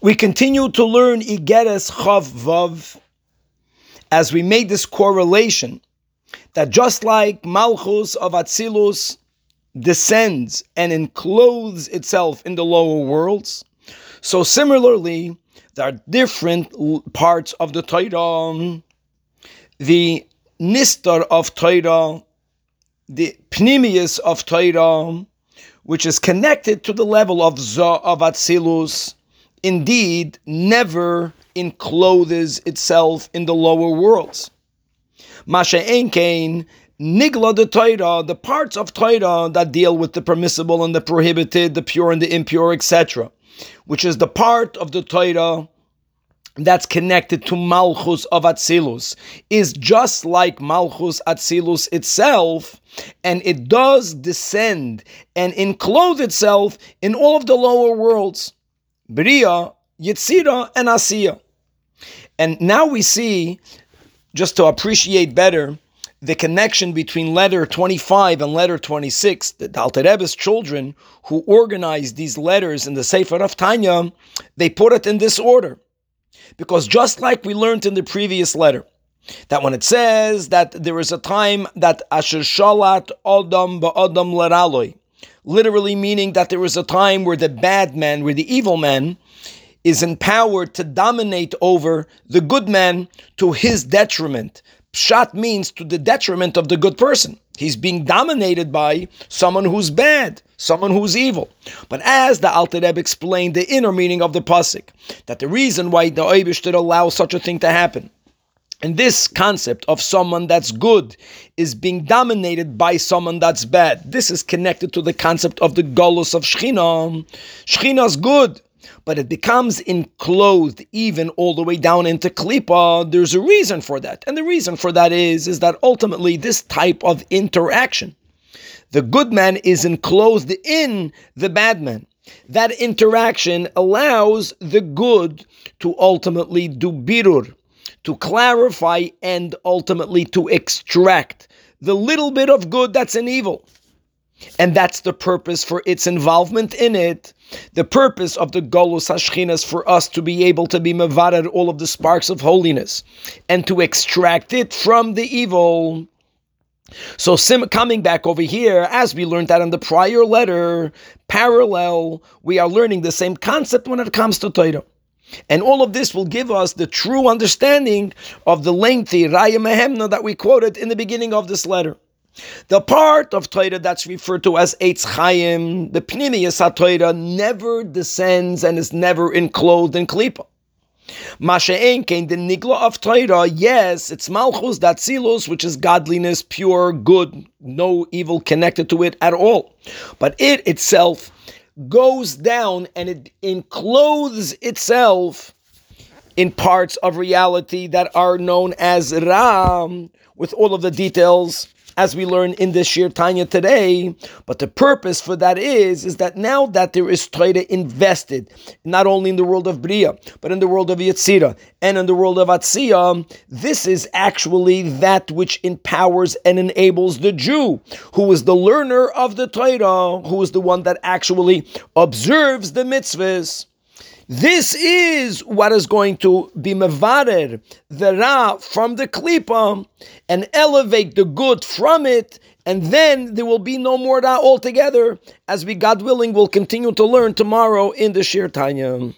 We continue to learn Igeres Chof Vav as we made this correlation that just like Malchus of Atzilus descends and encloses itself in the lower worlds, so similarly, there are different parts of the Torah. The Nistar of Torah, the Pnimius of Torah, which is connected to the level of Za of Atzilus, indeed never encloses itself in the lower worlds. Masha Enkain, Nigla the Torah, the parts of Torah that deal with the permissible and the prohibited, the pure and the impure, etc., which is the part of the Torah that's connected to Malchus of Atzilus, is just like Malchus Atzilus itself, and it does descend and enclose itself in all of the lower worlds. Bria, Yetzira, and Asiya. And now we see, just to appreciate better, the connection between letter 25 and letter 26, the Alter Rebbe's children who organized these letters in the Sefer of Tanya, they put it in this order. Because just like we learned in the previous letter, that when it says that there is a time that Asher Shalat Adam Ba'adam Leraloi, literally meaning that there is a time where the bad man, where the evil man, is empowered to dominate over the good man to his detriment. Pshat means to the detriment of the good person. He's being dominated by someone who's bad, someone who's evil. But as the Alter Rebbe explained the inner meaning of the pasuk, that the reason why the Eibush did allow such a thing to happen and this concept of someone that's good is being dominated by someone that's bad. This is connected to the concept of the golus of Shechina. Shechina's good, but it becomes enclosed even all the way down into Klippa. There's a reason for that. And the reason for that is, is that ultimately this type of interaction, the good man is enclosed in the bad man. That interaction allows the good to ultimately do birur to clarify and ultimately to extract the little bit of good that's in evil. And that's the purpose for its involvement in it. The purpose of the Golus Hashchina is for us to be able to be mevarer all of the sparks of holiness and to extract it from the evil. So, sim- coming back over here, as we learned that in the prior letter, parallel, we are learning the same concept when it comes to Torah. And all of this will give us the true understanding of the lengthy Raya Mehemna that we quoted in the beginning of this letter. The part of Torah that's referred to as Eitz Chaim, the Pnimius HaTorah, never descends and is never enclosed in Klippa. Masha'en the Nigla of Torah, yes, it's Malchus, d'Atzilus, which is godliness, pure, good, no evil connected to it at all. But it itself goes down and it encloses itself in parts of reality that are known as Ram, with all of the details as we learn in this Shiur Tanya today. But the purpose for that is, is that now that there is Torah invested, not only in the world of Bria, but in the world of Yetzira and in the world of Asiya, this is actually that which empowers and enables the Jew, who is the learner of the Torah, who is the one that actually observes the mitzvahs. This is what is going to be mevarer the ra from the klipa and elevate the good from it, and then there will be no more ra altogether. As we, God willing, will continue to learn tomorrow in the Shiur Tanya.